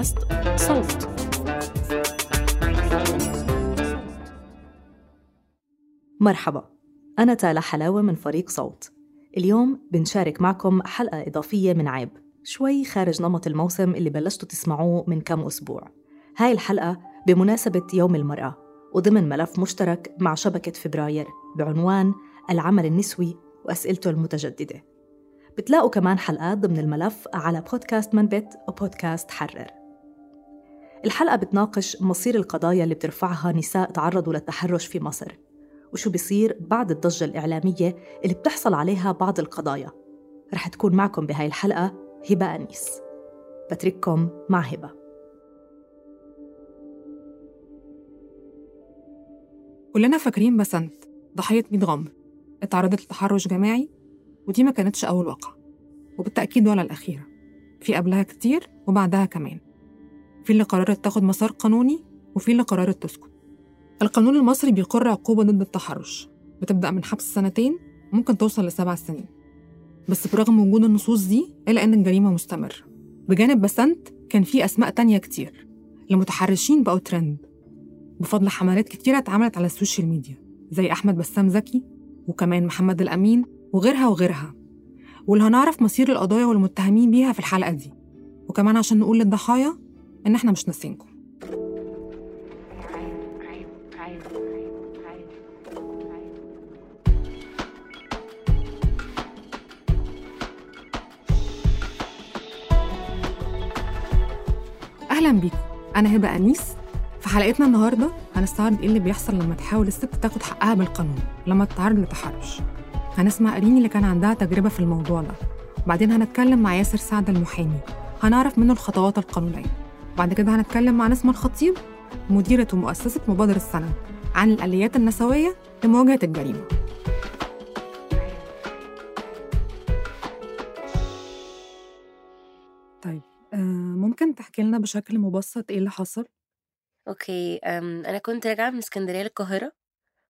بودكاست صوت. مرحبا. أنا تالا حلاوة من فريق صوت. اليوم بنشارك معكم حلقة إضافية من عيب. شوي خارج نمط الموسم اللي بلشتوا تسمعوه من كم أسبوع. هاي الحلقة بمناسبة يوم المرأة وضمن ملف مشترك مع شبكة فبراير بعنوان العمل النسوي وأسئلته المتجددة. بتلاقوا كمان حلقات ضمن الملف على بودكاست منبت وبودكاست حرر. الحلقة بتناقش مصير القضايا اللي بترفعها نساء تعرضوا للتحرش في مصر وشو بيصير بعد الضجة الإعلامية اللي بتحصل عليها بعض القضايا. رح تكون معكم بهاي الحلقة هبة أنيس. بترككم مع هبة. كلنا فاكرين بسنت ضحية ميت غمر اتعرضت لتحرش جماعي ودي ما كانتش أول واقعة. وبالتأكيد ولا الأخيرة. في قبلها كتير وبعدها كمان. في اللي قررت تاخد مسار قانوني وفي اللي قررت تسكت. القانون المصري بيقر عقوبة ضد التحرش. بتبدأ من حبس سنتين ممكن توصل لسبع سنين. بس برغم وجود النصوص دي إلا إن الجريمة مستمرة. بجانب بسنت كان في أسماء تانية كتير. المتحرشين بقوا ترند. بفضل حملات كتيرة اتعملت على ال social media زي أحمد بسام زكي وكمان محمد الأمين وغيرها وغيرها. واللي هنعرف مصير القضايا والمتهمين بيها في الحلقة دي. وكمان عشان نقول للضحايا إن إحنا مش ناسينكم. أهلا بيكم. أنا هبة أنيس. في حلقتنا النهاردة هنستعرض إيه اللي بيحصل لما تحاول الست تاخد حقها بالقانون لما تتعرض لتحرش. هنسمع أريني اللي كان عندها تجربة في الموضوع ده. بعدين هنتكلم مع ياسر سعد المحامي. هنعرف منه الخطوات القانونية. بعد كده هنتكلم مع نسمة الخطيب مديرة ومؤسسة مبادرة السنة عن الآليات النسوية لمواجهة الجريمة طيب آه، ممكن تحكي لنا بشكل مبسط إيه اللي حصل؟ okay أم، أنا كنت راجعة من اسكندرية للقاهرة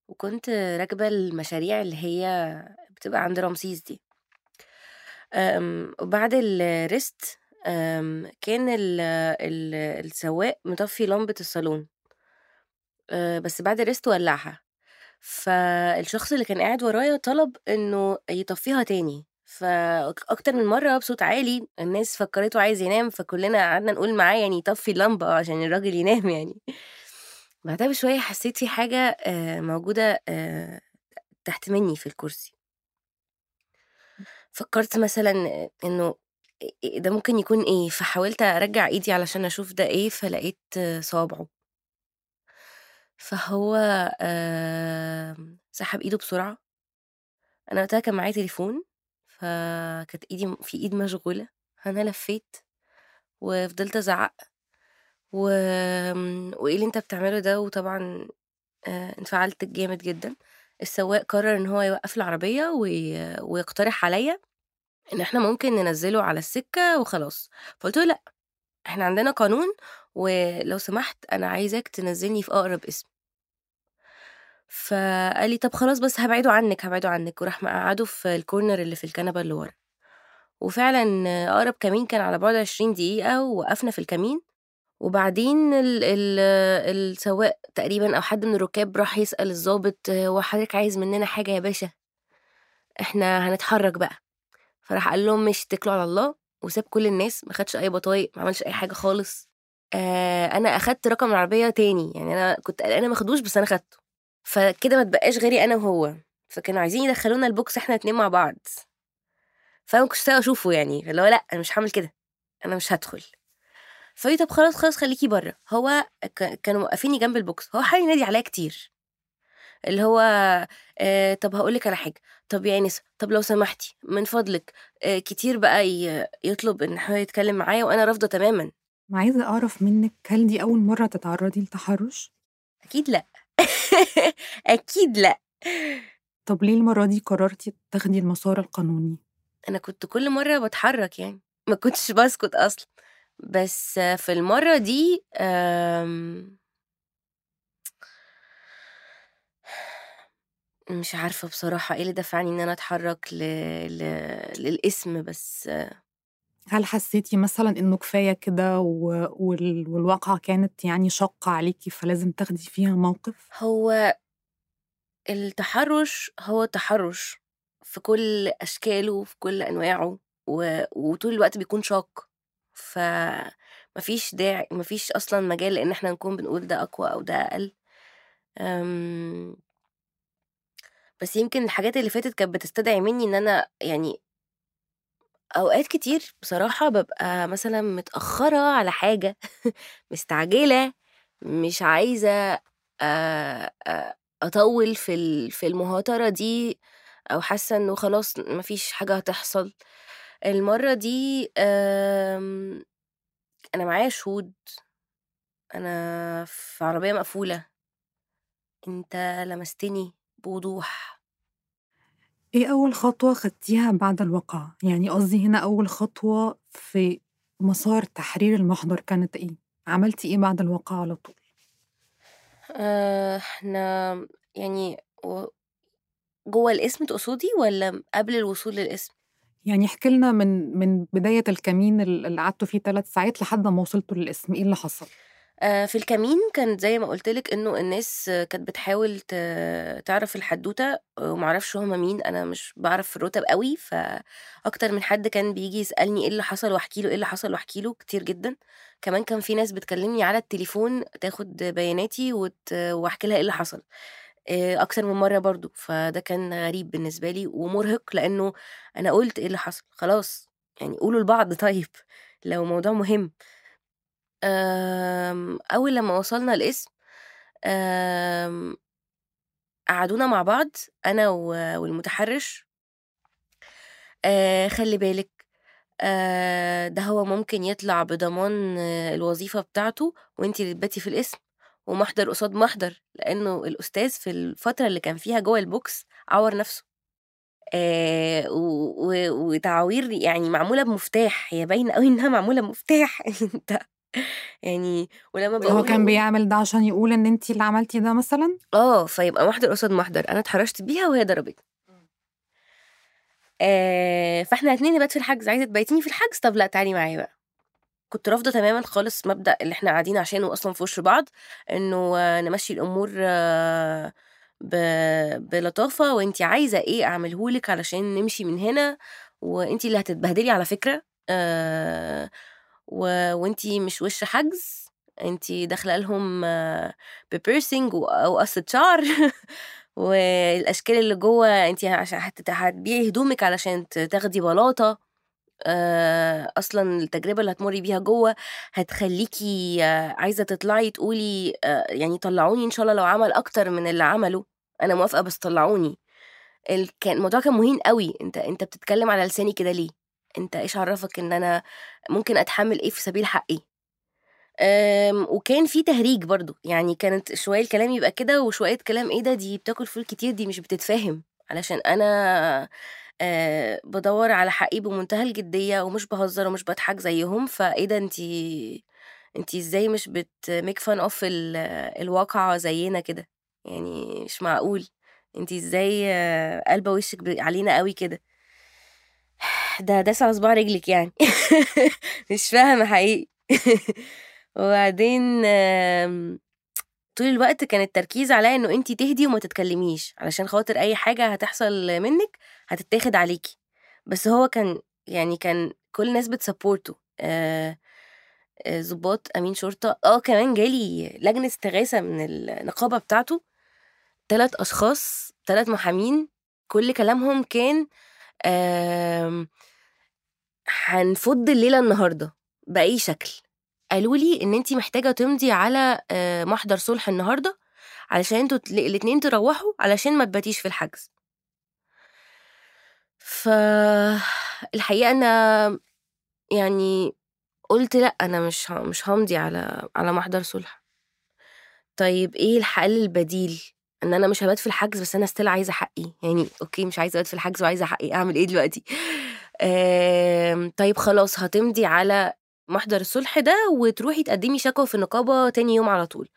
وكنت راكبة المشاريع اللي هي بتبقى عند رمسيس دي وبعد ال rest أم، كان ال ال السواق مطفي لمبة الصالون أه، بس بعد الريست ولعها. فالشخص اللي كان قاعد ورايا طلب إنه يطفيها تاني. فاكتر من مرة بصوت عالي الناس فكرته عايز ينام فكلنا قعدنا نقول معاه يعني يطفي اللمبة عشان الراجل ينام يعني. بعدها بشوية حسيت في حاجة آه، موجودة آه، تحت مني في الكرسي. فكرت مثلا إيه- ده ممكن يكون إيه؟ فحاولت أرجع إيدي علشان أشوف ده إيه فلقيت صوابعه. فهو آه، سحب إيده بسرعة. أنا وقتها كان معايا تليفون فكانت إيدي في إيد مشغولة. أنا لفيت وفضلت أزعق و... وإيه اللي أنت بتعمله ده؟ وطبعا آه، انفعلت جامد جدا. السواق قرر إن هو يوقف العربية وي... ويقترح عليا. إن إحنا ممكن ننزله على السكة وخلاص. فقلت له لأ إحنا عندنا قانون ولو سمحت أنا عايزك تنزلني في أقرب اسم. فقال لي طب خلاص بس هبعده عنك هبعده عنك. وراح مقعده في الكورنر اللي في الكنبة اللي ورا. وفعلا أقرب كمين كان على بعد 20 دقيقة ووقفنا في الكمين. وبعدين ال ال السواق تقريبا أو حد من الركاب راح يسأل الضابط هو حضرتك عايز مننا حاجة يا باشا؟ إحنا هنتحرك بقى. فراح قال لهم مش اتكلوا على الله وساب كل الناس ما خدش أي بطايق ما عملش أي حاجة خالص. آه أنا أخدت رقم العربية تاني يعني أنا كنت قلقانه ما اخدوش بس أنا خدته. فكده ما تبقاش غيري أنا وهو. فكانوا عايزين يدخلونا البوكس إحنا الاتنين مع بعض. فأنا طايقة أشوفه يعني اللي هو لأ أنا مش هعمل كده. أنا مش هدخل. فقلت طب خلاص خلاص خليكي بره. هو كانوا موقفيني جنب البوكس. هو حاول ينادي عليا كتير. اللي هو آه طب هقول لك على حاجة. طب يا آنسة طب لو سمحتي من فضلك آه كتير بقى يطلب إن هو يتكلم معايا وأنا رافضة تماما. أنا عايزة أعرف منك هل دي أول مرة تتعرضي لتحرش؟ أكيد لأ. أكيد لأ. طب ليه المرة دي قررتي تاخدي المسار القانوني؟ أنا كنت كل مرة بتحرك يعني ما كنتش بسكت أصلا. بس في المرة دي آم، مش عارفة بصراحة إيه اللي دفعني إن أنا أتحرك ل... ل... للإسم بس. هل حسيتي مثلا إنه كفاية كده و... وال... والواقعة كانت يعني شاقة عليكي فلازم تاخدي فيها موقف؟ هو التحرش هو تحرش في كل أشكاله وفي كل أنواعه و... وطول الوقت بيكون شاق. فمفيش داعي مفيش أصلا مجال لإن إحنا نكون بنقول ده أقوى أو ده أقل. أم... بس يمكن الحاجات اللي فاتت كانت بتستدعي مني إن أنا يعني أوقات كتير بصراحة ببقى مثلا متأخرة على حاجة مستعجلة مش عايزة أطول في في المهاترة دي أو حاسة إنه خلاص مفيش حاجة هتحصل. المرة دي آم، أنا معايا شهود. أنا في عربية مقفولة. أنت لمستني. بوضوح إيه أول خطوة خدتيها بعد الواقعة؟ يعني قصدي هنا أول خطوة في مسار تحرير المحضر كانت إيه؟ عملتي إيه بعد الواقعة على طول؟ آه، إحنا يعني و- جوه الاسم تقصدي ولا قبل الوصول للاسم يعني احكي لنا من من بداية الكمين ال- اللي قعدتوا فيه ثلاث ساعات لحد ما وصلتوا للاسم إيه اللي حصل؟ آه، في الكمين كانت زي ما قلت لك إنه الناس كانت بتحاول تعرف الحدوتة آه، ومعرفش هما مين أنا مش بعرف في الرتب قوي فأكتر من حد كان بيجي يسألني إيه اللي حصل واحكي له إيه اللي حصل واحكي له كتير جدا. كمان كان في ناس بتكلمني على التليفون تاخد بياناتي وت... وأحكي لها إيه اللي حصل آه، أكتر من مرة برضو فده كان غريب بالنسبة لي ومرهق لأنه أنا قلت إيه اللي حصل خلاص يعني قولوا لبعض طيب لو موضوع مهم. آمم، أول لمّا وصلنا القسم آمم قعدونا مع بعض أنا والمتحرش خلّي بالِك ده هو ممكن يطلع بضمان آه، الوظيفة بتاعته وأنتِ اللي في القسم ومحضر قصاد محضر، لإنه الأستاذ في الفترة اللي كان فيها جوّه الbox عوّر نَفْسه. و وتعاوير يعني معمولة بمفتاح، هي باينة أوي إنها معمولة بمفتاح أنت يعني ولمّا هو باقول كان بيعمل ده عشان يقول إن أنتِ اللي عملتِ ده مثلًا؟ آه، فيبقى محضر قصاد محضر، أنا اتحرشت بيها وهي ضربتني. آآ فإحنا الاتنين نبات في الحجز، عايزة تبيتيني في الحجز، طب لأ تعالي معايا بقى. كنت رافضة تمامًا خالص مبدأ اللي إحنا قاعدين عشانه أصلًا في وش بعض، إنه نمشّي الأمور آه، ب بلطافة وأنتِ عايزة إيه أعمله لِك علشان نمشي من هنا، وأنتِ اللي هتتبهدلي على فكرة آآ و وأنتِ مش وِش حجز، أنتِ داخلة لهم بpiercing و أو قصة شعر والأشكال اللي جوّه أنتِ عشان هت هتبيعي هدومِك علشان تاخدي بلاطة، آآ أصلًا التجربة اللي هتمُرّي بيها جوّه هتخلّيكِ عايزة تطلعي تقولي آآ يعني طلّعوني إن شاء الله لو عمل أكتر من اللي عمله، أنا موافقة بس طلّعوني. الموضوع كان مهين أوي، أنت أنت بتتكلم على لساني كده ليه؟ أنت إيش عرّفك إن أنا ممكن أتحمّل إيه في سبيل حقي؟ آمم وكان في تهريج برضه، يعني كانت شوية الكلام يبقى كده وشوية كلام إيه ده دي بتاكل فول كتير دي مش بتتفاهم، علشان أنا آآ بادوّر على حقي بمنتهى الجدية ومش باهزر ومش باضحك زيّهم، فإيه ده أنتِ أنتِ إزاي مش fun of ال الواقعة زيّنا كده؟ يعني مش معقول، أنتِ إزاي قالبة وشِّك ب علينا أوي كده؟ ده داس على صباع رجلِك يعني. مش فاهمة حقيقي. وبعدين طول الوقت كان التركيز عليّا إنه أنتِ تهدي وما تتكلميش، علشان خاطر أي حاجة هتحصل منِّك هتتاخد عليكِ، بس هو كان يعني كان كل الناس بتسبورته. آآ آآ ضباط أمين شرطة، آه كمان جالي لجنة استغاثة من النقابة بتاعته، 3 أشخاص، 3 محامين، كل كلامهم كان آمم هنفُض الليلة النهارده بأي شكل، قالوا لي إن أنتِ محتاجة تمضي على آآ محضر صلح النهارده علشان ت الاتنين تروّحوا علشان ما تباتيش في الحجز. فالحقيقة أنا يعني قُلت لأ، أنا مش مش هامضي على على محضر صلح. طيب إيه الحل البديل؟ إن أنا مش هابات في الحجز بس أنا still عايزة حقي، يعني أوكي مش عايزة أبات في الحجز وعايزة حقي، أعمل إيه دلوقتي؟ طيب خلاص هتمضي على محضر الصلح ده وتروحي تقدّمي شكوى في النقابة تاني يوم على طول.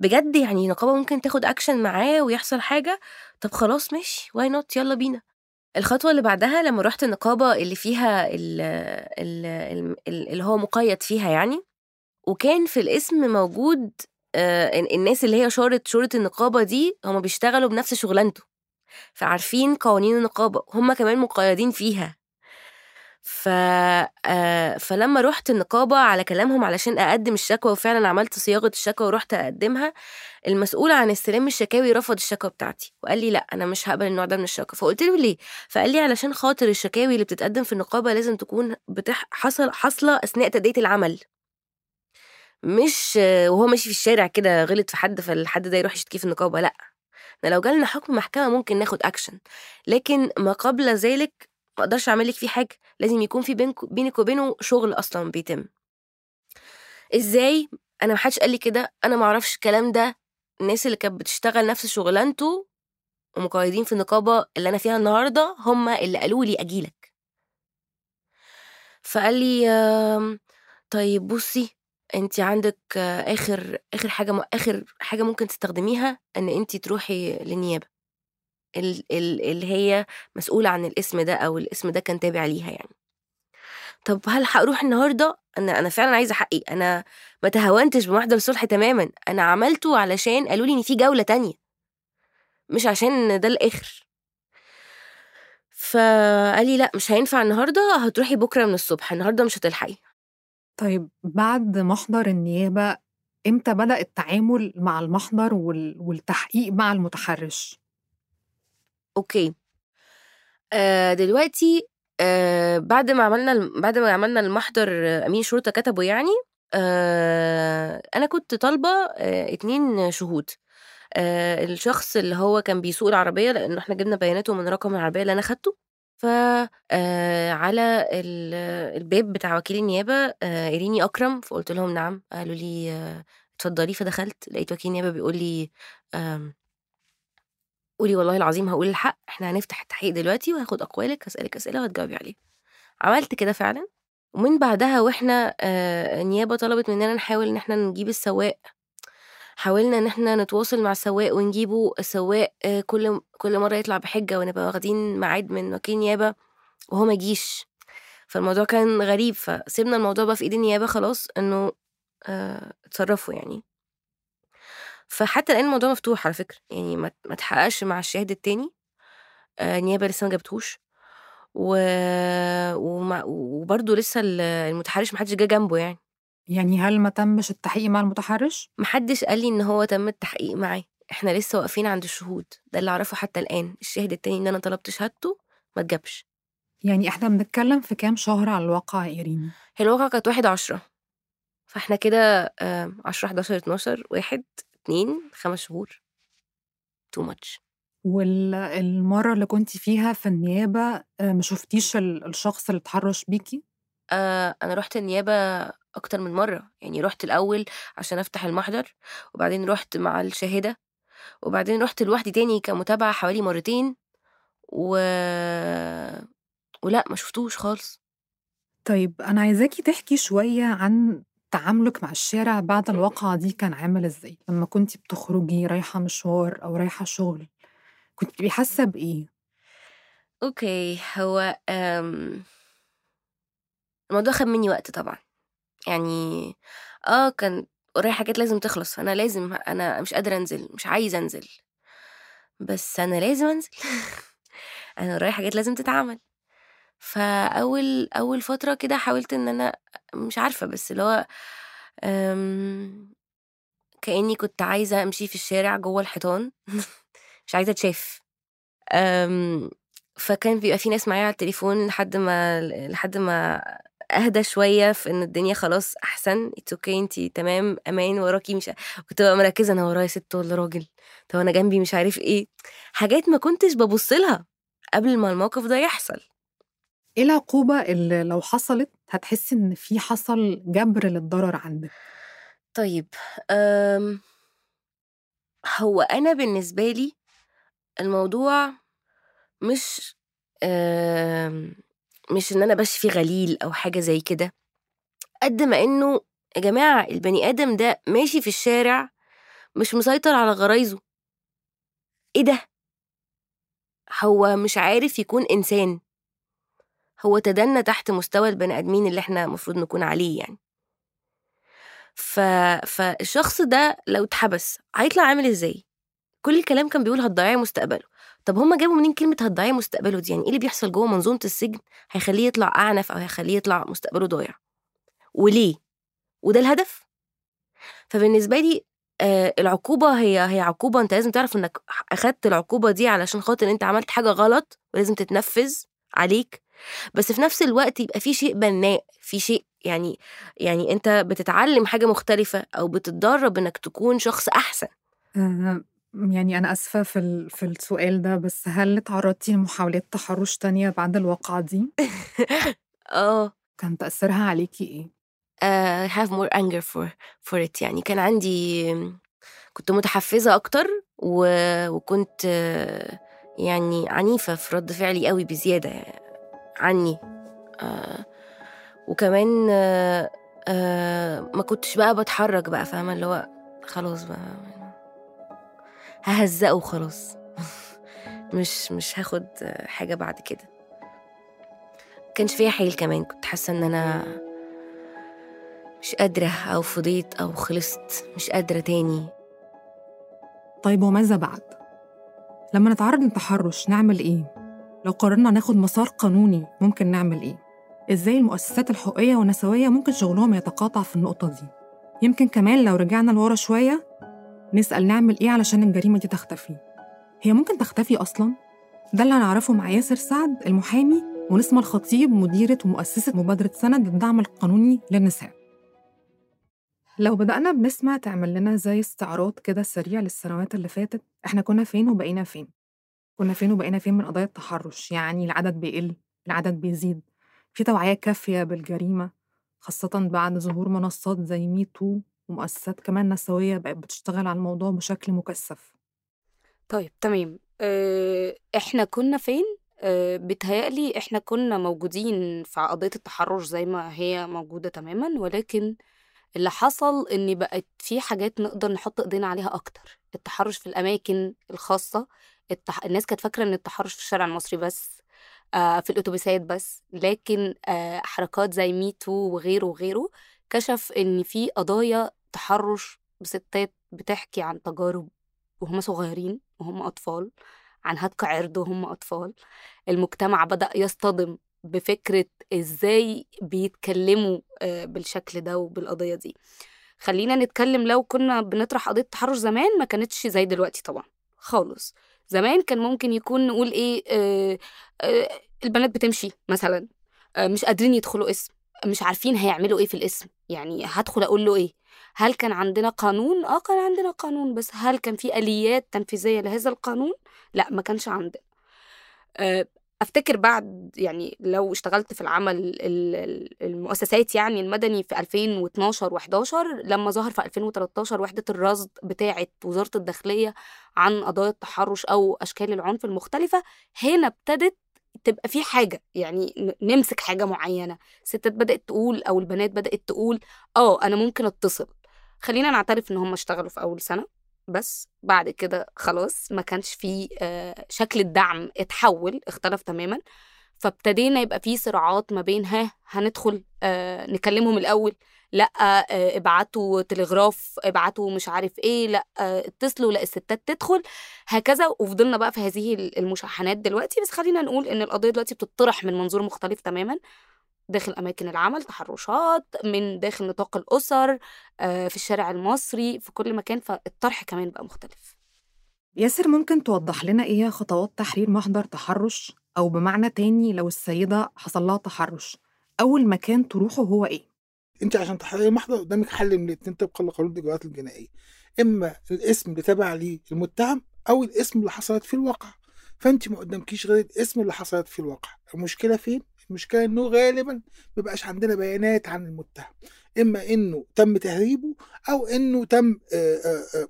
بجد يعني النقابة ممكن تاخد action معاه ويحصل حاجة؟ طب خلاص ماشي why not يالّا بينا. الخطوة اللي بعدها لما رحت النقابة اللي فيها ال ال ال اللي هو مقيد فيها يعني وكان في الاسم موجود آه، ال- الناس اللي هي شارة شورة النقابة دي هم بيشتغلوا بنفس شغلانته فعارفين قوانين النقابة هم كمان مقيدين فيها ف... آه، فلما رحت النقابة على كلامهم علشان أقدم الشكوى وفعلا عملت صياغة الشكوى ورحت أقدمها المسؤول عن استلام الشكاوي رفض الشكوى بتاعتي وقال لي لأ أنا مش هقبل النوع ده من الشكوى. فقلت له ليه؟ فقال لي علشان خاطر الشكاوي اللي بتتقدم في النقابة لازم تكون بتح... حصل حاصلة أثناء تأدية العمل. مش وهو ماشي في الشارع كده غلط في حد فالحد ده يروح يشتكيه في النقابة لأ. إحنا لو جالنا حكم محكمة ممكن ناخد أكشن لكن ما قبل ذلك ما أقدرش اعمل لك فيه حاجة لازم يكون في بينك بينك وبينه شغل أصلا بيتم. إزاي؟ أنا محدش قال لي كده أنا ما أعرفش الكلام ده. الناس اللي كانت بتشتغل نفس شغلانته ومقيدين في النقابة اللي أنا فيها النهارده هم اللي قالوا لي اجيلك فقال لي طيب بصي انت عندك آخر آخر حاجة آخر حاجة ممكن تستخدميها إن انت تروحي للنيابة. اللي هي مسؤولة عن الاسم ده أو الاسم ده كان تابع ليها يعني. طب هل هروح النهارده؟ أنا أنا فعلا عايزة حقي أنا ما تهاونتش بمحضر الصلح تماما. أنا عملته علشان قالوا لي إن في جولة تانية. مش عشان ده الآخر. فقال لي لا مش هينفع النهارده هتروحي بكرة من الصبح. النهارده مش هتلحقي. طيب بعد محضر النيابة إمتى بدأ التعامل مع المحضر وال- والتحقيق مع المتحرش؟ أوكي. آه دلوقتي آه بعد ما عملنا بعد ما عملنا المحضر آه، أمين شرطة كتبه يعني آه أنا كنت طالبة آه اتنين شهود. آه الشخص اللي هو كان بيسوق العربية لأن إحنا جبنا بياناته من رقم العربية اللي أنا خدته. ف آه على ال- الباب بتاع وكيل النيابة آه إيريني أكرم. فقلت لهم نعم. قالوا لي آه، اتفضلي. فدخلت لقيت وكيل النيابة بيقول لي قولي والله العظيم هقول الحق إحنا هنفتح التحقيق دلوقتي وهاخد أقوالك هسألك أسئلة وهتجاوبي عليها عملت كده فعلا؟ ومن بعدها وإحنا آه النيابه طلبت مننا نحاول إن إحنا نجيب السواق. حاولنا إن إحنا نتواصل مع السواق ونجيبه. السواق آه كل كل مرة يطلع بحجة ونبقى واخدين ميعاد من وكيل نيابة وهو ما يجيش. فالموضوع كان غريب فسيبنا الموضوع بقى في إيد النيابة خلاص إنه آه اتصرفوا يعني. فحتى الآن الموضوع مفتوح على فكرة يعني ما اتحققش مع الشاهد التاني آه، النيابه لسه ما جابتهوش و... ومع... وبرضه لسه ال- المتحرش محدش جه جنبه يعني يعني هل ما تمش التحقيق مع المتحرش؟ محدش قال لي إن هو تم التحقيق معاه إحنا لسه واقفين عند الشهود ده اللي أعرفه حتى الآن الشاهد التاني ان أنا طلبت شهادته ما اتجابش يعني إحنا بنتكلم في كام شهر على الواقع يا إيرين؟ هي الواقعة كانت واحد عشرة فإحنا كده آه، عشرة حداشر اتناشر واحد اتنين خمس شهور. تو ماتش والمرة اللي كنت فيها في النيابة آه، ما شفتيش ال- الشخص اللي اتحرش بيكي؟ آه أنا رحت النيابة أكتر من مرة. يعني رحت الأول عشان أفتح المحضر وبعدين رحت مع الشاهده وبعدين رحت لوحدي تاني كمتابعة حوالي مرتين و ولا ما شفتوش خالص. طيب أنا عايزاكي تحكي شوية عن تعاملك مع الشارع بعد الواقعة دي كان عامل إزاي؟ لما كنتي بتخرجي رايحة مشوار أو رايحة شغل كنت بتبقي حاسة بإيه؟ أوكي هو أم... الموضوع خد مني وقت طبعا. يعني آه كان ورايا حاجات لازم تخلص. أنا لازم أنا مش قادرة أنزل مش عايزة أنزل. بس أنا لازم أنزل. أنا ورايا حاجات لازم تتعمل. فأول أول فترة كده حاولت إن أنا مش عارفة بس اللي هو أم، كأني كنت عايزة أمشي في الشارع جوه الحيطان. مش عايزة أتشاف. أم، فكان بيبقى في ناس معايا على التليفون لحد ما لحد ما أهدى شوية في إن الدنيا خلاص أحسن. it's okay انتي تمام أمان وراكي مش كنت ببقى مركزة أنا ورايا ست ولا راجل. طب أنا جنبي مش عارف إيه. حاجات ما كنتش ببص لها قبل ما الموقف ده يحصل. إيه العقوبة اللي لو حصلت هتحسي إن في حصل جبر للضرر عندك؟ طيب أم هو أنا بالنسبة لي الموضوع مش مش إن أنا بشفي غليل أو حاجة زي كده قد ما إنه يا جماعة البني آدم ده ماشي في الشارع مش مسيطر على غرايزه إيه ده؟ هو مش عارف يكون إنسان هو تدنى تحت مستوى البني آدمين اللي إحنا المفروض نكون عليه يعني ف... فالشخص ده لو اتحبس هيطلع عامل إزاي؟ كل الكلام كان بيقول هتضيعي مستقبله طب هما جابوا منين كلمة هتضيعي مستقبله دي يعني إيه اللي بيحصل جوه منظومة السجن هيخليه يطلع أعنف أو هيخليه يطلع مستقبله ضايع وليه؟ وده الهدف؟ فبالنسبة لي آه العقوبة هي هي عقوبة انت لازم تعرف انك أخدت العقوبة دي علشان خاطر انت عملت حاجة غلط ولازم تتنفذ عليك بس في نفس الوقت يبقى في شيء بناء في شيء يعني يعني أنت بتتعلم حاجة مختلفة أو بتتدرب إنك تكون شخص أحسن يعني أنا آسفة في في السؤال ده بس هل اتعرضتي لمحاولات تحرش تانية بعد الواقعة دي؟ آه كان تأثيرها عليكي إيه؟ uh, have more anger for for it يعني كان عندي كنت متحفزة أكتر و... وكنت يعني عنيفة في رد فعلي قوي بزيادة عني. آه، وكمان آه، آه، ما كنتش بقى بتحرك بقى فاهمة؟ اللي هو خلاص بقى ههزقه وخلاص. مش مش هاخد حاجة بعد كده. كانش فيها حيل كمان كنت حاسة إن أنا مش قادرة أو فضيت أو خلصت مش قادرة تاني. طيب وماذا بعد؟ لما نتعرض للتحرش نعمل إيه؟ لو قررنا ناخد مسار قانوني ممكن نعمل إيه؟ إزاي المؤسسات الحقوقية والنسوية ممكن شغلهم يتقاطع في النقطة دي؟ يمكن كمان لو رجعنا لورا شوية نسأل نعمل إيه علشان الجريمة دي تختفي؟ هي ممكن تختفي أصلاً؟ ده اللي هنعرفه مع ياسر سعد المحامي ونسمة الخطيب مديرة ومؤسسة مبادرة سند للدعم القانوني للنساء لو بدأنا بنسمة تعمل لنا زي استعراض كده سريع للسنوات اللي فاتت إحنا كنا فين وبقينا فين كنا فين وبقينا فين من قضايا التحرش يعني العدد بيقل العدد بيزيد. في توعية كافية بالجريمة خاصة بعد ظهور منصات زي مي تو ومؤسسات كمان نسوية بقت بتشتغل على الموضوع بشكل مكثف. طيب تمام. إحنا كنا فين؟ بيتهيألي إحنا كنا موجودين في قضية التحرش زي ما هي موجودة تماما ولكن اللي حصل إن بقت في حاجات نقدر نحط إيدينا عليها أكتر. التحرش في الأماكن الخاصة التح... الناس كانت فاكرة إن التحرش في الشارع المصري بس آه، في الأتوبيسات بس لكن آه، حركات زي مي تو وغيره وغيره كشف إن في قضايا تحرش بستات بتحكي عن تجارب وهم صغيرين وهم أطفال عن هتك عرض وهم أطفال. المجتمع بدأ يصطدم بفكرة إزاي بيتكلموا آه، بالشكل ده وبالقضية دي. خلينا نتكلم لو كنا بنطرح قضية تحرش زمان ما كانتش زي دلوقتي طبعا خالص. زمان كان ممكن يكون نقول إيه آه آه البنات بتمشي مثلا آه مش قادرين يدخلوا اسم مش عارفين هيعملوا إيه في الاسم يعني هدخل أقول له إيه؟ هل كان عندنا قانون؟ آه كان عندنا قانون بس هل كان في آليات تنفيذية لهذا القانون؟ لا ما كانش عندنا. آه، أفتكر بعد يعني لو اشتغلت في العمل ال- ال- المؤسسات يعني المدني في 2012 و11 لما ظهر في 2013 وحدة الرصد بتاعه وزارة الداخلية عن قضايا التحرش أو أشكال العنف المختلفة هنا ابتدت تبقى في حاجة يعني نمسك حاجة معينة. الستات بدأت تقول أو البنات بدأت تقول آه أنا ممكن أتصل. خلينا نعترف إن هم اشتغلوا في أول سنة. بس بعد كده خلاص ما كانش في آه، شكل الدعم اتحول اختلف تماما. فابتدينا يبقى في صراعات ما بين ها هندخل آه، نكلمهم الأول لأ آه، ابعتوا تلغراف ابعتوا مش عارف إيه لأ اتصلوا لأ الستات تدخل هكذا. وفضلنا بقى في هذه المشاحنات دلوقتي. بس خلينا نقول إن القضية دلوقتي بتطرح من منظور مختلف تماما. داخل أماكن العمل تحرشات من داخل نطاق الأسر آه، في الشارع المصري في كل مكان فالطرح كمان بقى مختلف. ياسر ممكن توضح لنا إيه خطوات تحرير محضر تحرش؟ أو بمعنى تاني لو السيدة حصل لها تحرش أول مكان تروحه هو إيه؟ انت عشان تحرري محضر قدامك حل من الاثنين طبقا لقانون الاجراءات الجنائية. إما الاسم اللي تابع ليه المتهم أو الاسم اللي حصلت فيه الواقع. فانت ما قدامكيش غير الاسم اللي حصلت فيه الواقع. المشكلة فين؟ المشكلة إنه غالبا ما بيبقاش عندنا بيانات عن المتهم. إما إنه تم تهريبه أو إنه تم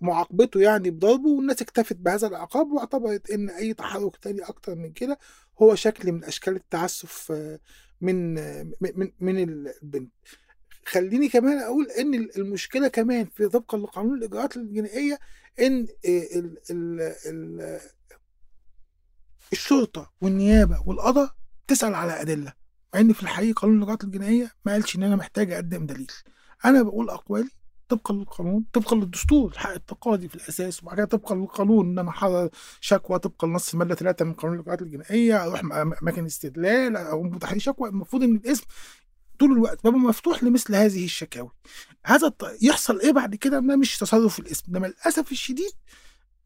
معاقبته يعني بضربه والناس اكتفت بهذا العقاب واعتبرت إن أي تحرك تاني أكتر من كده هو شكل من أشكال التعسف من من من البنت. خليني كمان أقول إن المشكلة كمان في طبقا لقانون الإجراءات الجنائية إن ال ال ال الشرطة والنيابة والقضاء تسأل على أدلة. مع إن في الحقيقة قانون الاجراءات الجنائية ما قالش إن أنا محتاج أقدم دليل. أنا بقول أقوالي طبقا للقانون طبقا للدستور الحق التقاضي في الأساس وبعد كده طبقا للقانون إن أنا أحرر شكوى طبقا لنص الماده 3 من قانون الاجراءات الجنائية أروح أماكن استدلال أو تحرير شكوى. المفروض إن الاسم طول الوقت بابا مفتوح لمثل هذه الشكاوي. هذا يحصل إيه بعد كده؟ ده مش تصرف الاسم انما للاسف الشديد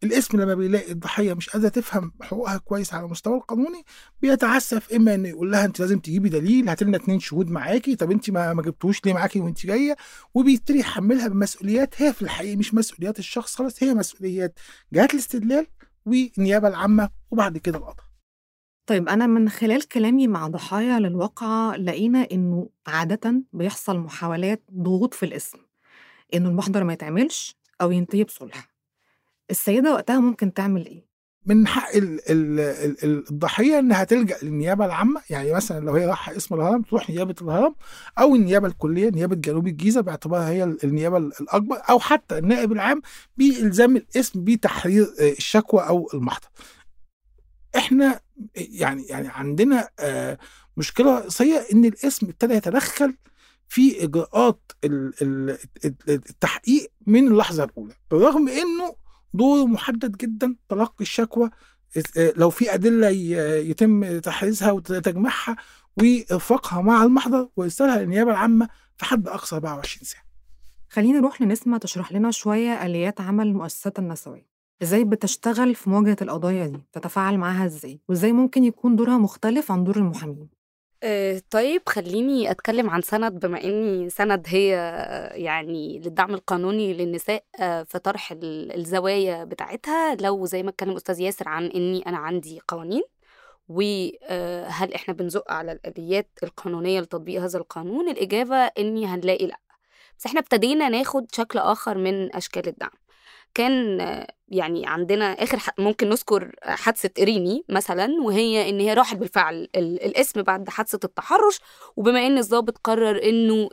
الاسم لما بيلاقي الضحية مش قادرة تفهم حقوقها كويس على المستوى القانوني بيتعسف إما انه يقول لها أنت لازم تجيبي دليل هات لنا اتنين شهود معاكي طب أنت ما ما جبتوش ليه معاكي وأنت جاية؟ وبيبتدي يحملها بمسؤوليات هي في الحقيقة مش مسؤوليات الشخص خالص هي مسؤوليات جهات الاستدلال والنيابة العامة وبعد كده القضاء. طيب أنا من خلال كلامي مع ضحايا للواقعة لقينا إنه عادة بيحصل محاولات ضغوط في الاسم إنه المحضر ما يتعملش أو ينتهي بصلح. السيدة وقتها ممكن تعمل إيه؟ من حق ال ال ال ال- الضحية إنها تلجأ للنيابة العامة يعني مثلا لو هي رايحة اسم الهرم تروح نيابة الهرم أو النيابة الكلية نيابة جنوب الجيزة باعتبارها هي ال- النيابة ال- الأكبر أو حتى النائب العام بإلزام الاسم بتحرير الشكوى أو المحضر. إحنا يعني يعني عندنا آه، مشكلة رئيسية إن الاسم ابتدى يتدخل في إجراءات ال- ال- التحقيق من اللحظة الأولى بالرغم إنه دوره محدد جدا تلقي الشكوى آه، لو في ي- يتم تحريزها وتجميعها وارفاقها مع المحضر وارسالها للنيابة العامة في حد أقصى 24 ساعة. خلينا نروح لنسمة تشرح لنا شوية آليات عمل المؤسسات النسوية. إزاي بتشتغل في مواجهة القضايا دي؟ تتفاعل معاها إزاي؟ وإزاي ممكن يكون دورها مختلف عن دور المحامين؟ آه، طيب خليني أتكلم عن سند بما إني سند هي آه، يعني للدعم القانوني للنساء آه، في طرح ال- الزوايا بتاعتها. لو زي ما اتكلم أستاذ ياسر عن إني أنا عندي قوانين وهل إحنا بنزق على الآليات القانونية لتطبيق هذا القانون؟ الإجابة إني هنلاقي لأ. بس إحنا ابتدينا ناخد شكل آخر من أشكال الدعم. كان يعني عندنا آخر ممكن نذكر حادثة إريني مثلا وهي إن هي راحت بالفعل ال- الاسم بعد حادثة التحرش وبما إن الضابط قرر إنه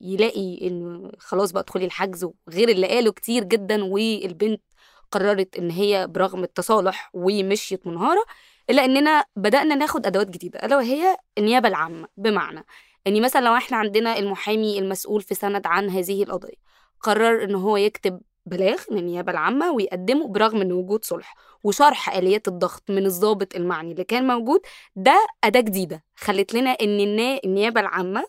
يلاقي إنه خلاص بقى ادخلي الحجز وغير اللي قاله كتير جدا والبنت قررت إن هي برغم التصالح ومشيت منهارة إلا إننا بدأنا ناخد أدوات جديدة ألا وهي النيابة العامة. بمعنى إن مثلا لو إحنا عندنا المحامي المسؤول في سند عن هذه القضية قرر إن هو يكتب بلاغ من النيابه العامة ويقدمه برغم إن وجود صلح وشرح آليات الضغط من الضابط المعني اللي كان موجود ده أداة جديدة خلت لنا إن النا- النيابة العامة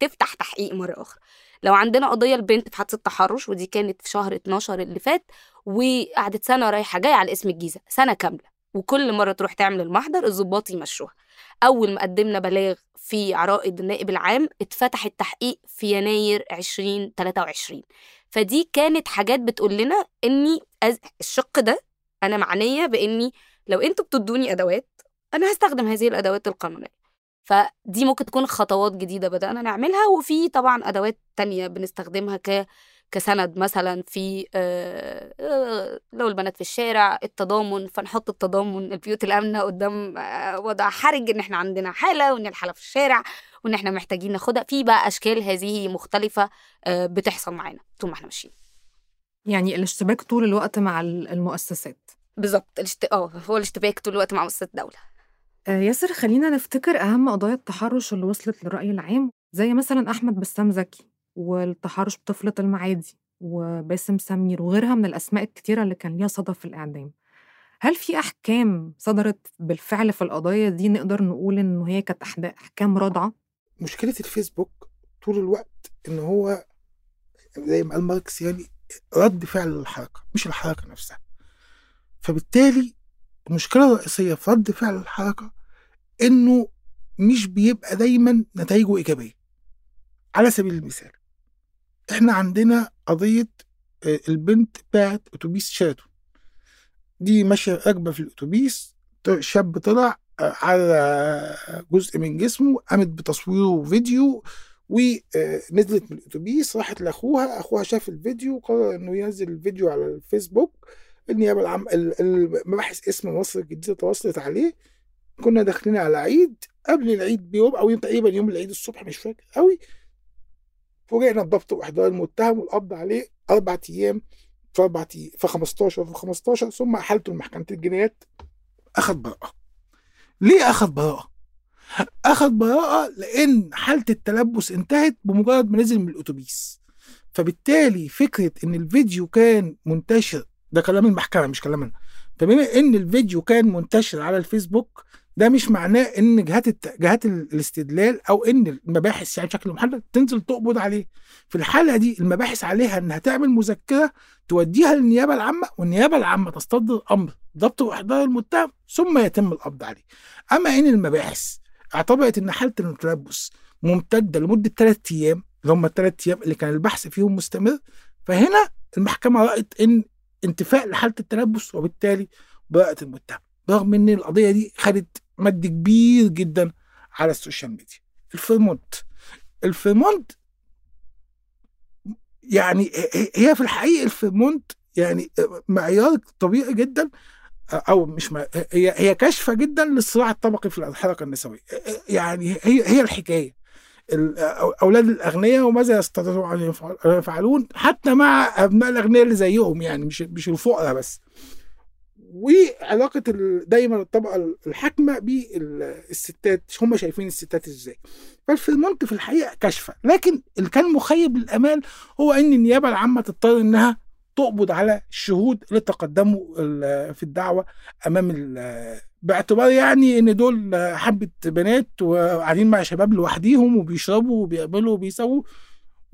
تفتح تحقيق مرة أخرى. لو عندنا قضية البنت في حادثة تحرش ودي كانت في شهر 12 اللي فات وقعدت سنة رايحة جاية على اسم الجيزة سنة كاملة وكل مرة تروح تعمل المحضر الضباط يمشوها. أول ما قدمنا بلاغ في عرائض النائب العام اتفتح التحقيق في يناير 2023 فدي كانت حاجات بتقول لنا إني أز... الشق ده أنا معنية بإني لو أنتوا بتدوني أدوات أنا هستخدم هذه الأدوات القانونية. فدي ممكن تكون خطوات جديدة بدأنا نعملها وفي طبعا أدوات تانية بنستخدمها ك كسند مثلا في آه، آه، لو البنات في الشارع التضامن فنحط التضامن البيوت الأمنة قدام آه، وضع حرج إن إحنا عندنا حالة وان الحاله في الشارع وإن إحنا محتاجين ناخدها. في بقى أشكال هذه مختلفة بتحصل معانا طول ما إحنا ماشيين. يعني الاشتباك طول الوقت مع ال- المؤسسات. بالظبط الاشت... آه هو الاشتباك طول الوقت مع مؤسسات الدولة ياسر خلينا نفتكر أهم قضايا التحرش اللي وصلت للرأي العام زي مثلا أحمد بسام زكي. والتحرش بطفلة المعادي وباسم سمير وغيرها من الأسماء الكتيرة اللي كان ليها صدى في الإعدام. هل في أحكام صدرت بالفعل في القضايا دي نقدر نقول إنه هي كانت أحكام رادعة؟ مشكلة الفيسبوك طول الوقت إن هو زي ما قال ماركس يعني رد فعل للحركه مش الحركة نفسها. فبالتالي المشكلة الرئيسية في رد فعل الحركة إنه مش بيبقى دايما نتائجه إيجابية. على سبيل المثال إحنا عندنا قضية آه، البنت بتاعت أتوبيس شيراتون دي ماشية راكبة في الأتوبيس شاب طلع آه، على جزء من جسمه قامت بتصويره فيديو ونزلت من الأتوبيس راحت لأخوها أخوها شاف الفيديو قرر إنه ينزل الفيديو على الفيسبوك النيابة العامه ال- المباحث اسم مصر الجديدة تواصلت عليه. كنا داخلين على عيد قبل العيد بيوم أو تقريبا يوم العيد الصبح مش فاكر قوي فوجئنا بضبط واحضار المتهم والقبض عليه أربع أيام في أربع أيام في 15 في 15 ثم أحالته لمحكمة الجنايات. أخذ براءة. ليه أخذ براءة؟ أخذ براءة لأن حالة التلبس انتهت بمجرد ما نزل من الأتوبيس. فبالتالي فكرة إن الفيديو كان منتشر ده كلام المحكمة مش كلام أنا. فبما إن الفيديو كان منتشر على الفيسبوك ده مش معناه إن جهات الت... جهات ال- الاستدلال أو إن المباحث يعني بشكل محدد تنزل تقبض عليه. في الحالة دي المباحث عليها إنها تعمل مذكرة توديها للنيابة العامة والنيابة العامة تصدر أمر ضبط وإحضار المتهم ثم يتم القبض عليه. أما ان المباحث اعتبرت إن حالة التلبس ممتدة لمدة ثلاث أيام اللي هم الثلاث أيام اللي كان البحث فيهم مستمر فهنا المحكمة رأت إن انتفاء لحالة التلبس وبالتالي براءه المتهم. رغم إن القضية دي خدت مد كبير جدا على ال social media. الفيرمونت الفيرمونت يعني هي- في الحقيقة الفيرمونت يعني معيار طبيعي جدا أو مش مع... هي هي كاشفه جدا للصراع الطبقي في الحركة النسوية. يعني هي هي الحكاية. أولاد الأغنياء وماذا يستطيعون أن يفعل- يفعلون؟ حتى مع أبناء الأغنياء اللي زيهم يعني مش مش الفقراء بس. وعلاقة دايما الطبقة الحاكمة بالستات هم شايفين الستات إزاي. فالفيرمونت في الحقيقة كاشفه لكن اللي كان مخيب للامال هو إن النيابة العامة تضطر إنها تقبض على الشهود اللي تقدموا في الدعوة أمام باعتبار يعني إن دول حبه بنات وقاعدين مع شباب لوحديهم وبيشربوا وبيقبلوا وبيسووا.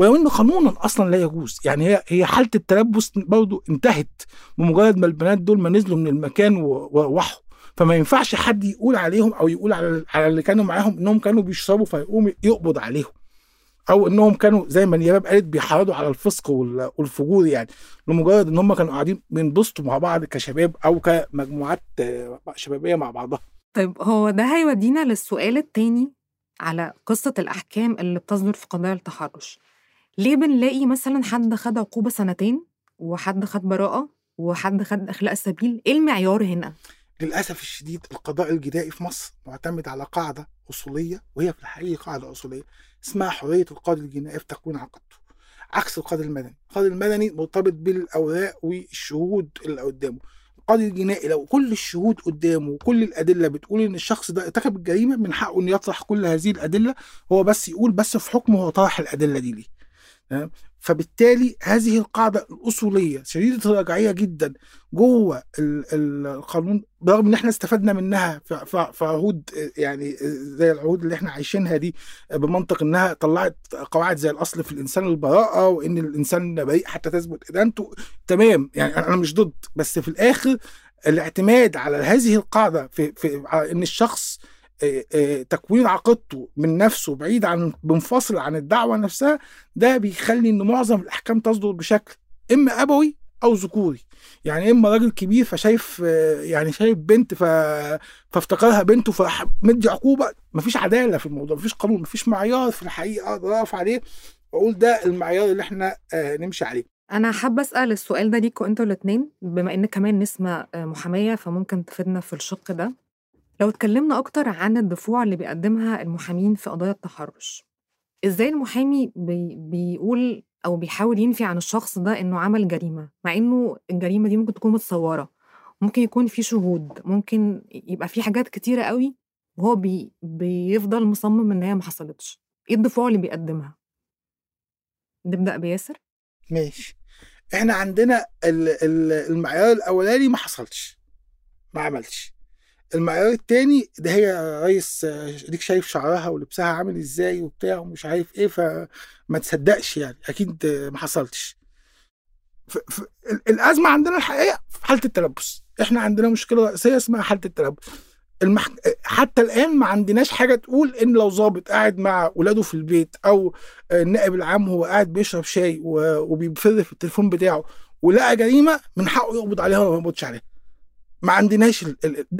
ولو انه قانونا أصلا لا يجوز. يعني هي هي حالة التلبس برضه انتهت بمجرد ما البنات دول ما نزلوا من المكان وروحوا فما ينفعش حد يقول عليهم أو يقول على على اللي كانوا معاهم إنهم كانوا بيشربوا فيقوم يقبض عليهم. أو إنهم كانوا زي ما الياباب قالت بيحرضوا على الفسق وال- والفجور يعني. لمجرد إن هم كانوا قاعدين بينبسطوا مع بعض كشباب أو كمجموعات شبابية مع بعضها. طيب هو ده هيودينا للسؤال التاني على قصة الأحكام اللي بتصدر في قضايا التحرش. ليه بنلاقي مثلا حد خد عقوبة سنتين وحد خد براءة وحد خد إخلاء سبيل إيه المعيار هنا؟ للأسف الشديد القضاء الجنائي في مصر معتمد على قاعدة أصولية وهي في الحقيقة قاعدة أصولية اسمها حرية القاضي الجنائي في تكوين عقيدته عكس القاضي المدني القاضي المدني مرتبط بالأوراق والشهود اللي قدامه القاضي الجنائي لو كل الشهود قدامه وكل الأدلة بتقول إن الشخص ده ارتكب الجريمة من حقه انه يطرح كل هذه الأدلة هو بس يقول بس في حكمه هو طرح الأدلة دي ليه؟ فبالتالي هذه القاعدة الأصولية شديدة الرجعية جدا جوه ال- ال- القانون برغم إن إحنا استفدنا منها في- عهود يعني زي العهود اللي إحنا عايشينها دي بمنطق إنها طلعت قواعد زي الأصل في الإنسان البراءة وإن الإنسان بريء حتى تثبت ادانته تمام. يعني أنا مش ضد بس في الآخر الاعتماد على هذه القاعدة في, في إن الشخص آه، آه، تكوين عقيدته من نفسه بعيد عن منفصل عن الدعوة نفسها ده بيخلي إن معظم الأحكام تصدر بشكل إما أبوي أو ذكوري. يعني إما راجل كبير فشايف آه، يعني شايف بنت ف... فافتكرها بنته فراح مدي عقوبة. مفيش عدالة في الموضوع مفيش قانون مفيش معيار في الحقيقة أقدر أقف عليه وأقول ده المعيار اللي إحنا آه، نمشي عليه. أنا حابة أسأل السؤال ده ليكوا أنتوا الاتنين بما إن كمان نسمة آه، محامية فممكن تفيدنا في الشق ده. لو اتكلمنا أكتر عن الدفوع اللي بيقدمها المحامين في قضايا التحرش إزاي المحامي بي بيقول أو بيحاول ينفي عن الشخص ده إنه عمل جريمة؟ مع إنه الجريمة دي ممكن تكون متصورة ممكن يكون في شهود ممكن يبقى في حاجات كتيرة قوي وهو بي بيفضل مصمم إن هي ما حصلتش. إيه الدفوع اللي بيقدمها؟ نبدأ بياسر. ماشي. إحنا عندنا ال- ال- المعيار الأولاني ما حصلش ما عملش. المعيار التاني ده هي رئيس آه، ديك شايف شعرها ولبسها عامل إزاي وبتاع ومش عارف إيه فما تصدقش يعني أكيد ما حصلتش. ف... ف... ال- الازمة عندنا الحقيقة في حالة التلبس. إحنا عندنا مشكلة رئيسية اسمها حالة التلبس. المح... حتى الآن ما عندناش حاجة تقول إن لو ظابط قاعد مع ولاده في البيت أو النائب العام هو قاعد بيشرب شاي و... وبيفر في التليفون بتاعه ولقى جريمة من حقه يقبض عليها ولا ما يقبضش عليها. ما عندناش.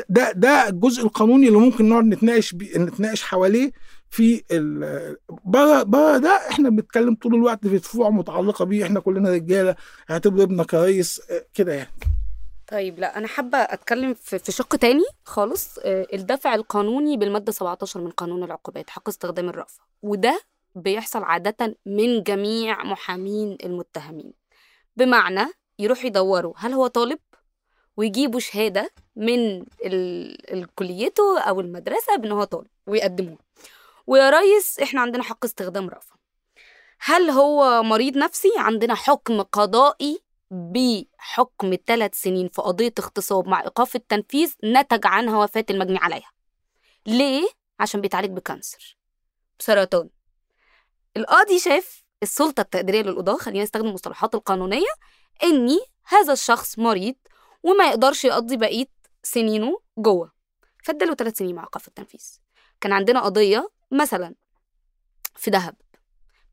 ده ده الجزء القانوني اللي ممكن نقعد نتناقش. نتناقش حواليه في. بره بره ده إحنا بنتكلم طول الوقت في دفوع متعلقة بيه إحنا كلنا رجالة اعتبر ابنك ريس آه، كده يعني طيب لا أنا حابة أتكلم في في شق تاني خالص آه، الدفع القانوني بالمادة 17 من قانون العقوبات حق استخدام الرأفة وده بيحصل عادة من جميع محامين المتهمين بمعنى يروحوا يدوروا هل هو طالب ويجيبوا شهادة من كليته أو المدرسة بإن هو طالب ويقدموه. ويا ريس إحنا عندنا حق استخدام رأفة. هل هو مريض نفسي؟ عندنا حكم قضائي بحكم ثلاث سنين في قضية اغتصاب مع إيقاف التنفيذ نتج عنها وفاة المجني عليها. ليه؟ عشان بيتعالج بكانسر. بسرطان. القاضي شاف السلطة التقديرية للقضاة خلينا نستخدم المصطلحات القانونية إني هذا الشخص مريض وما يقدرش يقضي بقية سنينه جوه. فاداله ثلاث سنين مع إيقاف التنفيذ. كان عندنا قضية مثلا في دهب.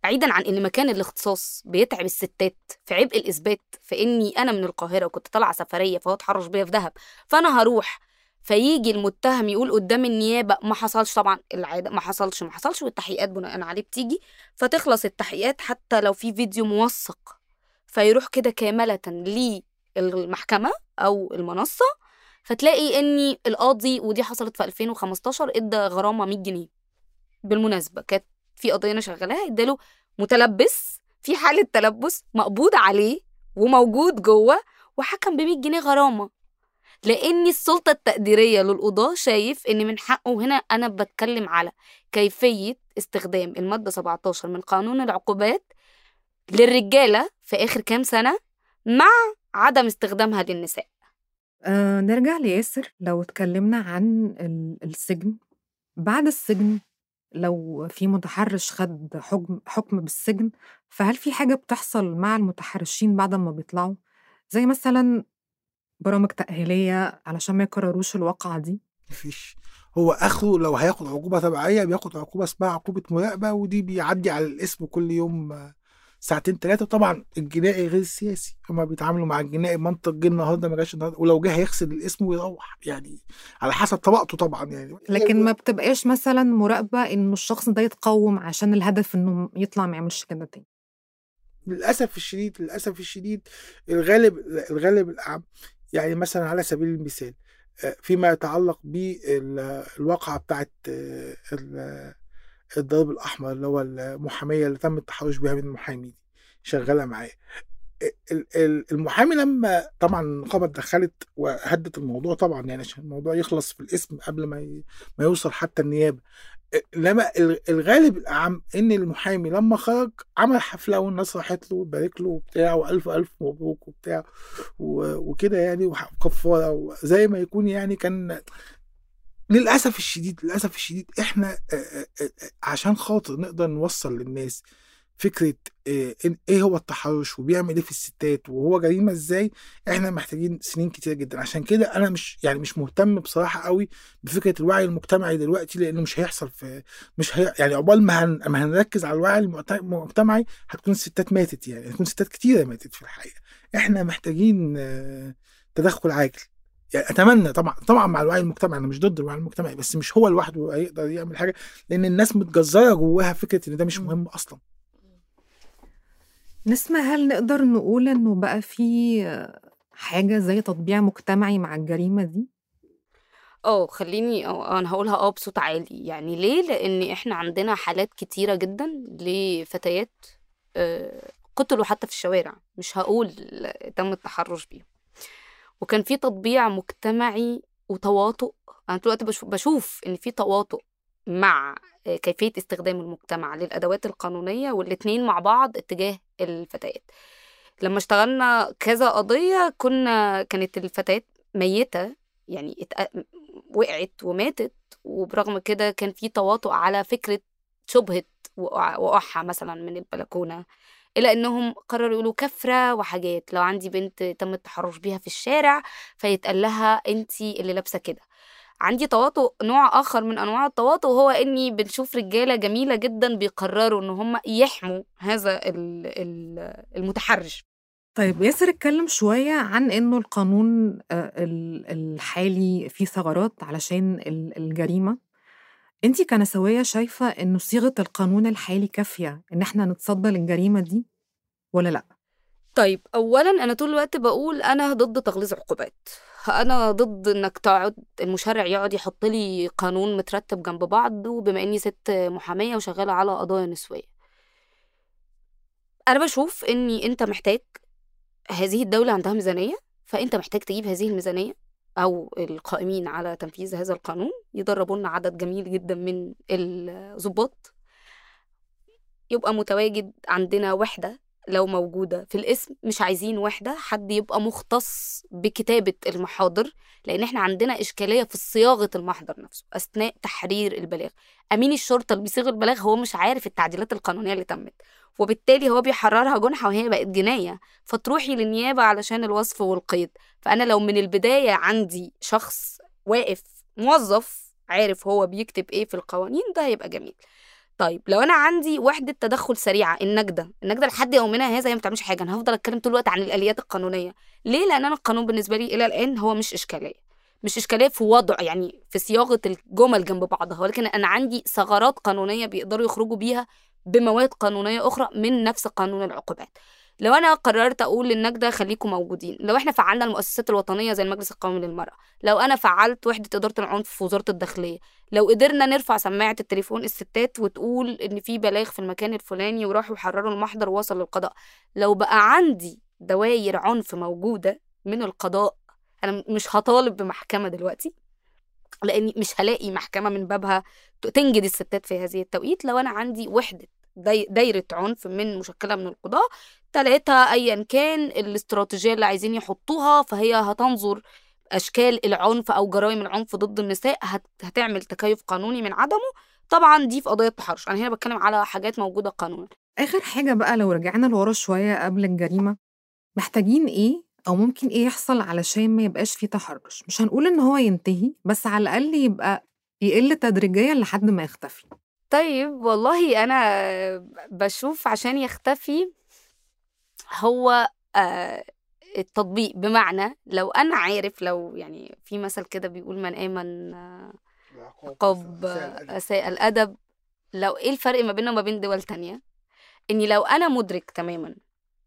بعيدا عن إن مكان الاختصاص بيتعب الستات في عبء الإثبات في إني أنا من القاهرة وكنت طالعة سفرية فهو اتحرش بيا في دهب. فأنا هروح. فيجي المتهم يقول قدام النيابة ما حصلش طبعا. العادة ما حصلش ما حصلش. والتحقيقات بناء عليه بتيجي. فتخلص التحقيقات حتى لو في فيديو موثق. فيروح كده كاملة للمحكمه أو المنصة فتلاقي اني القاضي ودي حصلت في 2015 إدى غرامة 100 جنيه. بالمناسبة كانت في قضية أنا شغالاها إداله متلبس في حالة تلبس مقبوض عليه وموجود جوه وحكم ب 100 جنيه غرامة. لأن السلطة التقديرية للقضاة شايف إن من حقه هنا أنا بتكلم على كيفية استخدام المادة 17 من قانون العقوبات للرجالة في آخر كام سنة مع عدم استخدامها للنساء. آه نرجع لياسر. لو اتكلمنا عن ال- السجن بعد السجن لو في متحرش خد حكم حكم بالسجن فهل في حاجة بتحصل مع المتحرشين بعد ما بيطلعوا؟ زي مثلا برامج تأهيلية علشان ما يكرروش الواقعة دي؟ مفيش. هو اخره لو هياخد عقوبة تبعيه بياخد عقوبة اسمها عقوبة مراقبة ودي بيعدي على الاسم كل يوم ساعتين ثلاثة طبعا الجنائي غير السياسي. هما بيتعاملوا مع الجنائي منطق جه النهارده ما جاش النهارده ولو جه هيغسل الاسم ويروح. يعني على حسب طبقته طبعا يعني. لكن ما بتبقاش مثلا مراقبة إنه الشخص ده يتقوم عشان الهدف إنه يطلع ما يعملش كده تاني. للأسف الشديد للأسف الشديد الغالب الغالب الأعم يعني مثلا على سبيل المثال آه، فيما يتعلق بالواقعة بتاعت آه، الضرب الأحمر اللي هو المحامية اللي تم التحرش بها من المحامي دي شغالة معاه. ال- ال- المحامي لما طبعا النقابه اتدخلت وهدت الموضوع طبعا يعني عشان الموضوع يخلص في الاسم قبل ما ما يوصل حتى النيابة. لما ال- الغالب الأعم إن المحامي لما خرج عمل حفلة والناس راحت له وبارك له وبتاع وألف الف مبروك وبتاع وكده يعني وكفاره وزي ما يكون يعني كان للأسف الشديد للأسف الشديد إحنا عشان خاطر نقدر نوصل للناس فكرة إيه هو التحرش وبيعمل إيه في الستات وهو جريمة إزاي إحنا محتاجين سنين كتير جدا. عشان كده أنا مش يعني مش مهتم بصراحة قوي بفكرة الوعي المجتمعي دلوقتي لأنه مش هيحصل في مش هي يعني عقبال ما هن ما هنركز على الوعي المجتمعي هتكون الستات ماتت يعني هتكون ستات كتيرة ماتت في الحقيقة. إحنا محتاجين تدخل عاجل. يعني أتمنى طبعا طبعا مع الوعي المجتمعي أنا مش ضد الوعي المجتمعي بس مش هو لوحده هيقدر يعمل حاجة لأن الناس متجذرة جواها فكرة إن ده مش مهم أصلا. نسمة هل نقدر نقول إنه بقى في حاجة زي تطبيع مجتمعي مع الجريمة دي؟ آه خليني آه أنا هقولها آه بصوت عالي يعني ليه؟ لأن إحنا عندنا حالات كتيرة جدا لفتيات آه، قتلوا حتى في الشوارع مش هقول تم التحرش بيهم. وكان في تطبيع مجتمعي وتواطؤ أنا الوقت بشوف, بشوف إن في تواطؤ مع آه، كيفية استخدام المجتمع للأدوات القانونية والاتنين مع بعض اتجاه الفتيات لما اشتغلنا كذا قضية كنا كانت الفتيات ميتة يعني. وقعت وماتت وبرغم كده كان في تواطؤ على فكرة شبهة وقع- وقعها مثلا من البلكونة إلى إنهم قرروا يقولوا كفرة وحاجات. لو عندي بنت تم التحرش بيها في الشارع فيتقال لها أنتي اللي لابسة كده. عندي تواطؤ نوع آخر من أنواع التواطؤ هو إني بنشوف رجالة جميلة جدا بيقرروا إن هم يحموا هذا ال- ال- المتحرش. طيب ياسر اتكلم شوية عن إنه القانون آه، ال- الحالي فيه ثغرات علشان ال- الجريمة انتي كنسوية شايفة إنه صيغة القانون الحالي كافية إن إحنا نتصدى للجريمة دي ولا لأ؟ طيب اولا أنا طول الوقت بقول أنا ضد تغليظ عقوبات أنا ضد إنك تقعد المشرع يقعد يحط لي قانون مترتب جنب بعض وبما إني ست محامية وشغالة على قضايا نسوية أنا بشوف إني أنت محتاج هذه الدولة عندها ميزانية فأنت محتاج تجيب هذه الميزانية أو القائمين على تنفيذ هذا القانون يدربوا لنا عدد جميل جدا من الضباط. يبقى متواجد عندنا وحدة لو موجودة في الاسم مش عايزين وحدة حد يبقى مختص بكتابة المحاضر لأن إحنا عندنا إشكالية في صياغة المحضر نفسه أثناء تحرير البلاغ. أمين الشرطة اللي بيصيغ البلاغ هو مش عارف التعديلات القانونية اللي تمت. وبالتالي هو بيحررها جنحة وهي بقت جناية. فتروحي للنيابة علشان الوصف والقيد. فأنا لو من البداية عندي شخص واقف موظف عارف هو بيكتب إيه في القوانين ده هيبقى جميل. طيب لو أنا عندي وحدة تدخل سريعة النجدة. النجدة لحد يومنا هذا هي ما بتعملش حاجة. أنا هفضل أتكلم طول الوقت عن الآليات القانونية. ليه؟ لأن أنا القانون بالنسبة لي إلى الآن هو مش إشكالية. مش إشكالية في وضع يعني في صياغة الجمل جنب بعضها. ولكن أنا عندي ثغرات قانونية بيقدروا يخرجوا بيها بمواد قانونية أخرى من نفس قانون العقوبات. لو أنا قررت أقول للنجده خليكم موجودين لو إحنا فعلنا المؤسسات الوطنية زي المجلس القومي للمرأة لو أنا فعلت وحدة إدارة العنف في وزارة الداخلية لو قدرنا نرفع سماعة التليفون الستات وتقول إن في بلاغ في المكان الفلاني وراحوا يحرروا المحضر ووصل للقضاء لو بقى عندي دواير عنف موجودة من القضاء أنا مش هطالب بمحكمة دلوقتي لأني مش هلاقي محكمة من بابها تنجد الستات في هذه التوقيت. لو أنا عندي وحدة داي- دايرة عنف من مشكلة من القضاء ثلاثة أيا كان الاستراتيجية اللي عايزين يحطوها فهي هتنظر أشكال العنف أو جرائم العنف ضد النساء هت- هتعمل تكيف قانوني من عدمه. طبعا دي في قضية التحرش أنا هنا بتكلم على حاجات موجودة قانونا. آخر حاجة بقى لو رجعنا لورا شوية قبل الجريمة محتاجين إيه أو ممكن إيه يحصل علشان ما يبقاش فيه تحرش؟ مش هنقول إن هو ينتهي بس على الأقل يبقى يقل تدريجيا لحد ما يختفي. طيب والله أنا بشوف عشان يختفي هو آه التطبيق. بمعنى لو أنا عارف لو يعني في مثل كده بيقول من آمن آه، عقاب أساء الأدب. لو إيه الفرق ما بيننا وما بين دول تانية؟ إني لو أنا مدرك تماما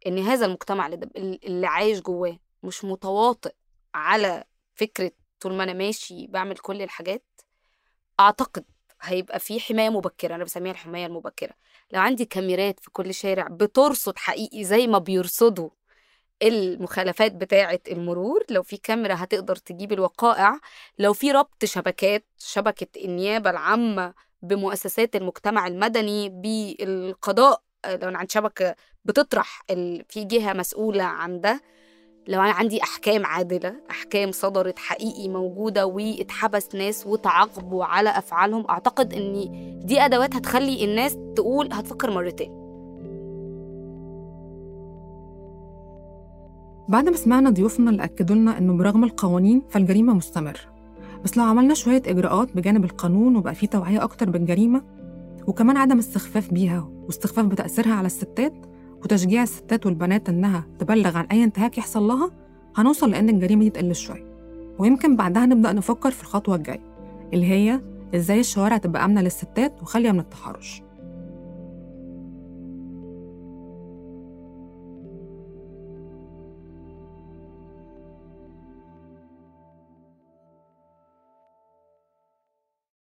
إن هذا المجتمع اللي, عايش جواه مش متواطئ على فكرة طول ما أنا ماشي بعمل كل الحاجات أعتقد هيبقى في حماية مبكرة أنا بسميها الحماية المبكرة لو عندي كاميرات في كل شارع بترصد حقيقي زي ما بيرصدوا المخالفات بتاعة المرور لو في كاميرا هتقدر تجيب الوقائع لو في ربط شبكات شبكة النيابة العامة بمؤسسات المجتمع المدني بالقضاء لو أنا عندي شبكة بتطرح. في جهة مسؤولة عن ده لو أنا عندي أحكام عادلة أحكام صدرت حقيقي موجودة واتحبس ناس وتعاقبوا على أفعالهم أعتقد إن دي أدوات هتخلي الناس تقول هتفكر مرتين. بعد ما سمعنا ضيوفنا اللي أكدوا لنا إنه برغم القوانين فالجريمة مستمرة بس لو عملنا شوية إجراءات بجانب القانون وبقى فيه توعية أكتر بالجريمة وكمان عدم استخفاف بيها واستخفاف بتأثيرها على الستات وتشجيع الستات والبنات إنها تبلغ عن أي انتهاك يحصل لها؟ هنوصل لأن الجريمة دي تقل شوية. ويمكن بعدها نبدأ نفكر في الخطوة الجاية اللي هي إزاي الشوارع تبقى آمنة للستات وخالية من التحرش.